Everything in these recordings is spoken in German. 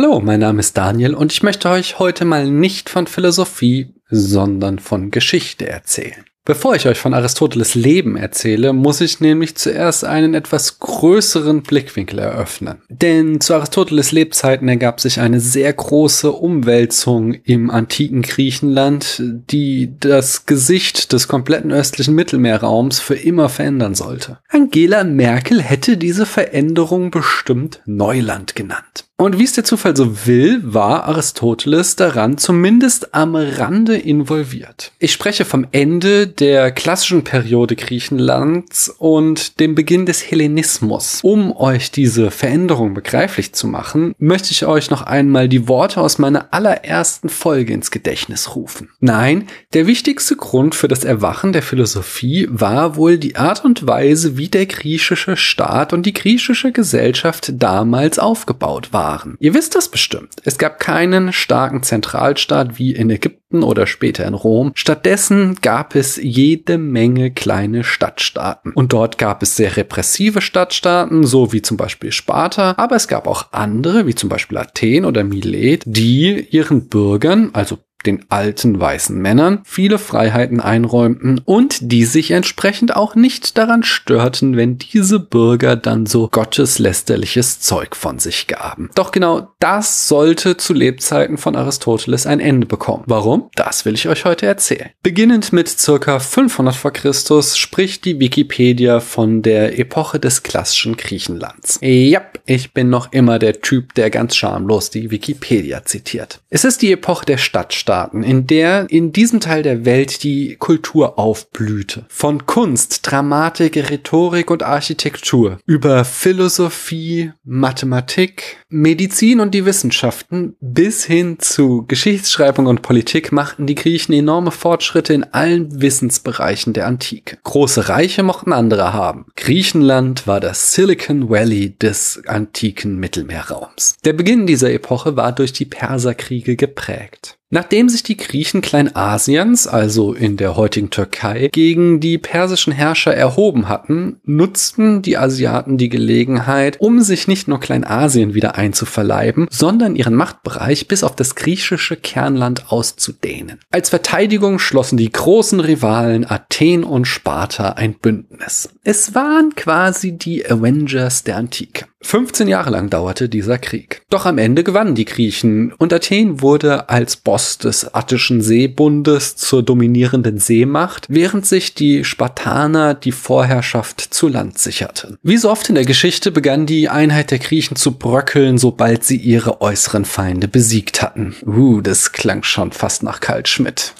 Hallo, mein Name ist Daniel und ich möchte euch heute mal nicht von Philosophie, sondern von Geschichte erzählen. Bevor ich euch von Aristoteles Leben erzähle, muss ich nämlich zuerst einen etwas größeren Blickwinkel eröffnen. Denn zu Aristoteles Lebzeiten ergab sich eine sehr große Umwälzung im antiken Griechenland, die das Gesicht des kompletten östlichen Mittelmeerraums für immer verändern sollte. Angela Merkel hätte diese Veränderung bestimmt Neuland genannt. Und wie es der Zufall so will, war Aristoteles daran zumindest am Rande involviert. Ich spreche vom Ende der klassischen Periode Griechenlands und dem Beginn des Hellenismus. Um euch diese Veränderung begreiflich zu machen, möchte ich euch noch einmal die Worte aus meiner allerersten Folge ins Gedächtnis rufen. Nein, der wichtigste Grund für das Erwachen der Philosophie war wohl die Art und Weise, wie der griechische Staat und die griechische Gesellschaft damals aufgebaut war waren. Ihr wisst das bestimmt. Es gab keinen starken Zentralstaat wie in Ägypten oder später in Rom. Stattdessen gab es jede Menge kleine Stadtstaaten. Und dort gab es sehr repressive Stadtstaaten, so wie zum Beispiel Sparta, aber es gab auch andere, wie zum Beispiel Athen oder Milet, die ihren Bürgern, also den alten weißen Männern viele Freiheiten einräumten und die sich entsprechend auch nicht daran störten, wenn diese Bürger dann so gotteslästerliches Zeug von sich gaben. Doch genau das sollte zu Lebzeiten von Aristoteles ein Ende bekommen. Warum? Das will ich euch heute erzählen. Beginnend mit circa 500 vor Christus spricht die Wikipedia von der Epoche des klassischen Griechenlands. Ja, ich bin noch immer der Typ, der ganz schamlos die Wikipedia zitiert. Es ist die Epoche der Stadtstaat Staaten, in der in diesem Teil der Welt die Kultur aufblühte. Von Kunst, Dramatik, Rhetorik und Architektur über Philosophie, Mathematik, Medizin und die Wissenschaften bis hin zu Geschichtsschreibung und Politik machten die Griechen enorme Fortschritte in allen Wissensbereichen der Antike. Große Reiche mochten andere haben. Griechenland war das Silicon Valley des antiken Mittelmeerraums. Der Beginn dieser Epoche war durch die Perserkriege geprägt. Nachdem sich die Griechen Kleinasiens, also in der heutigen Türkei, gegen die persischen Herrscher erhoben hatten, nutzten die Asiaten die Gelegenheit, um sich nicht nur Kleinasien wieder einzuverleiben, sondern ihren Machtbereich bis auf das griechische Kernland auszudehnen. Als Verteidigung schlossen die großen Rivalen Athen und Sparta ein Bündnis. Es waren quasi die Avengers der Antike. 15 Jahre lang dauerte dieser Krieg. Doch am Ende gewannen die Griechen und Athen wurde als Boss des Attischen Seebundes zur dominierenden Seemacht, während sich die Spartaner die Vorherrschaft zu Land sicherten. Wie so oft in der Geschichte begann die Einheit der Griechen zu bröckeln, sobald sie ihre äußeren Feinde besiegt hatten. Uh, das klang schon fast nach Karl Schmidt.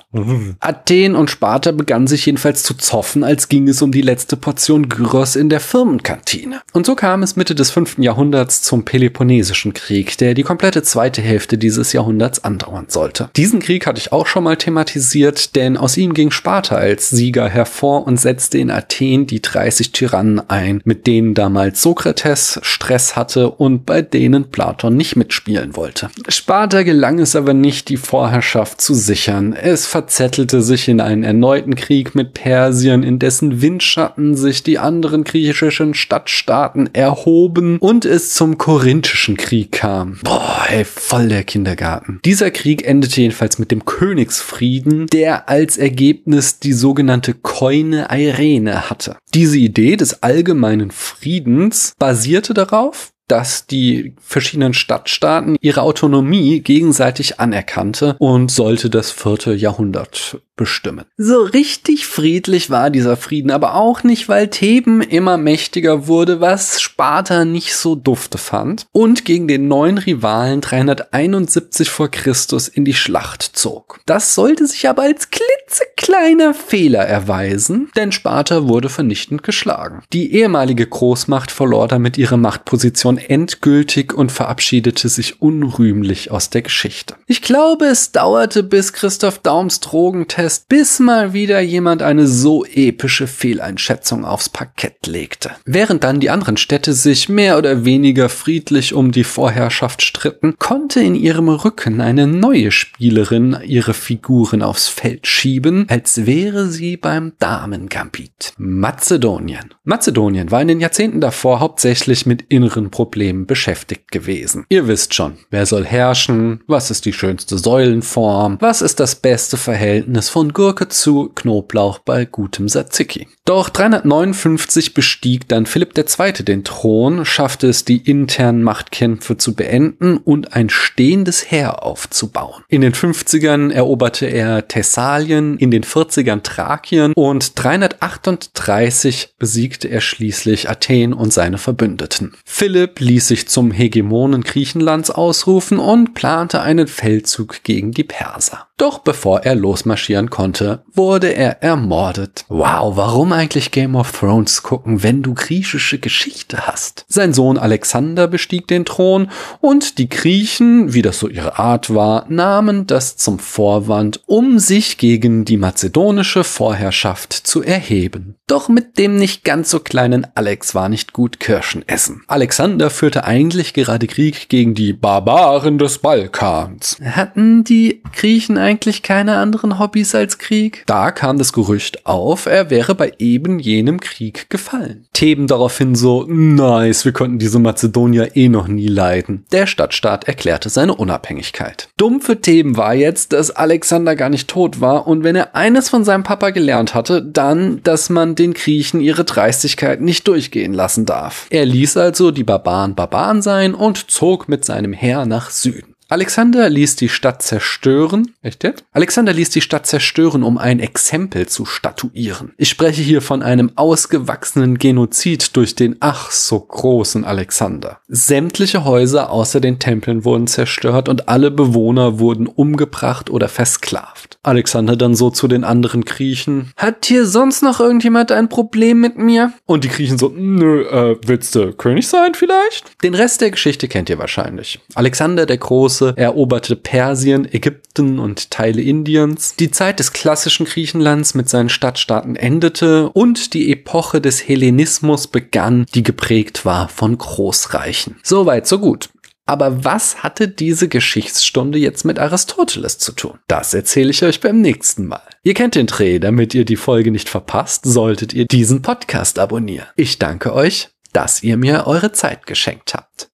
Athen und Sparta begannen sich jedenfalls zu zoffen, als ging es um die letzte Portion Gyros in der Firmenkantine. Und so kam es Mitte des 5. Jahrhunderts zum Peloponnesischen Krieg, der die komplette zweite Hälfte dieses Jahrhunderts andauern sollte. Diesen Krieg hatte ich auch schon mal thematisiert, denn aus ihm ging Sparta als Sieger hervor und setzte in Athen die 30 Tyrannen ein, mit denen damals Sokrates Stress hatte und bei denen Platon nicht mitspielen wollte. Sparta gelang es aber nicht, die Vorherrschaft zu sichern. Es verzettelte sich in einen erneuten Krieg mit Persien, in dessen Windschatten sich die anderen griechischen Stadtstaaten erhoben und es zum Korinthischen Krieg kam. Boah, ey, voll der Kindergarten. Dieser Krieg endete jedenfalls mit dem Königsfrieden, der als Ergebnis die sogenannte Koine Irene hatte. Diese Idee des allgemeinen Friedens basierte darauf, dass die verschiedenen Stadtstaaten ihre Autonomie gegenseitig anerkannte und sollte das vierte Jahrhundert bestimmen. So richtig friedlich war dieser Frieden aber auch nicht, weil Theben immer mächtiger wurde, was Sparta nicht so dufte fand und gegen den neuen Rivalen 371 vor Christus in die Schlacht zog. Das sollte sich aber als klitzekleiner Fehler erweisen, denn Sparta wurde vernichtend geschlagen. Die ehemalige Großmacht verlor damit ihre Machtposition endgültig und verabschiedete sich unrühmlich aus der Geschichte. Ich glaube, es dauerte bis Christoph Daums Drogentest fest, bis mal wieder jemand eine so epische Fehleinschätzung aufs Parkett legte. Während dann die anderen Städte sich mehr oder weniger friedlich um die Vorherrschaft stritten, konnte in ihrem Rücken eine neue Spielerin ihre Figuren aufs Feld schieben, als wäre sie beim Damengambit. Mazedonien. Mazedonien war in den Jahrzehnten davor hauptsächlich mit inneren Problemen beschäftigt gewesen. Ihr wisst schon, wer soll herrschen, was ist die schönste Säulenform, was ist das beste Verhältnis von Gurke zu Knoblauch bei gutem Tzatziki. Doch 359 bestieg dann Philipp II. den Thron, schaffte es, die internen Machtkämpfe zu beenden und ein stehendes Heer aufzubauen. In den 50ern eroberte er Thessalien, in den 40ern Thrakien und 338 besiegte er schließlich Athen und seine Verbündeten. Philipp ließ sich zum Hegemonen Griechenlands ausrufen und plante einen Feldzug gegen die Perser. Doch bevor er losmarschieren konnte, wurde er ermordet. Wow, warum eigentlich Game of Thrones gucken, wenn du griechische Geschichte hast? Sein Sohn Alexander bestieg den Thron und die Griechen, wie das so ihre Art war, nahmen das zum Vorwand, um sich gegen die mazedonische Vorherrschaft zu erheben. Doch mit dem nicht ganz so kleinen Alex war nicht gut Kirschen essen. Alexander führte eigentlich gerade Krieg gegen die Barbaren des Balkans. Hatten die Griechen eigentlich keine anderen Hobbys als Krieg? Da kam das Gerücht auf, er wäre bei eben jenem Krieg gefallen. Theben daraufhin so, nice, wir konnten diese Mazedonier eh noch nie leiden. Der Stadtstaat erklärte seine Unabhängigkeit. Dumm für Theben war jetzt, dass Alexander gar nicht tot war und wenn er eines von seinem Papa gelernt hatte, dann, dass man den Griechen ihre Dreistigkeit nicht durchgehen lassen darf. Er ließ also die Barbaren Barbaren sein und zog mit seinem Heer nach Süden. Alexander ließ die Stadt zerstören. Echt jetzt? Alexander ließ die Stadt zerstören, um ein Exempel zu statuieren. Ich spreche hier von einem ausgewachsenen Genozid durch den ach so großen Alexander. Sämtliche Häuser außer den Tempeln wurden zerstört und alle Bewohner wurden umgebracht oder versklavt. Alexander dann so zu den anderen Griechen. Hat hier sonst noch irgendjemand ein Problem mit mir? Und die Griechen so, nö, äh, willst du König sein vielleicht? Den Rest der Geschichte kennt ihr wahrscheinlich. Alexander der Große Große eroberte Persien, Ägypten und Teile Indiens. Die Zeit des klassischen Griechenlands mit seinen Stadtstaaten endete und die Epoche des Hellenismus begann, die geprägt war von Großreichen. Soweit, so gut. Aber was hatte diese Geschichtsstunde jetzt mit Aristoteles zu tun? Das erzähle ich euch beim nächsten Mal. Ihr kennt den Dreh, damit ihr die Folge nicht verpasst, solltet ihr diesen Podcast abonnieren. Ich danke euch, dass ihr mir eure Zeit geschenkt habt.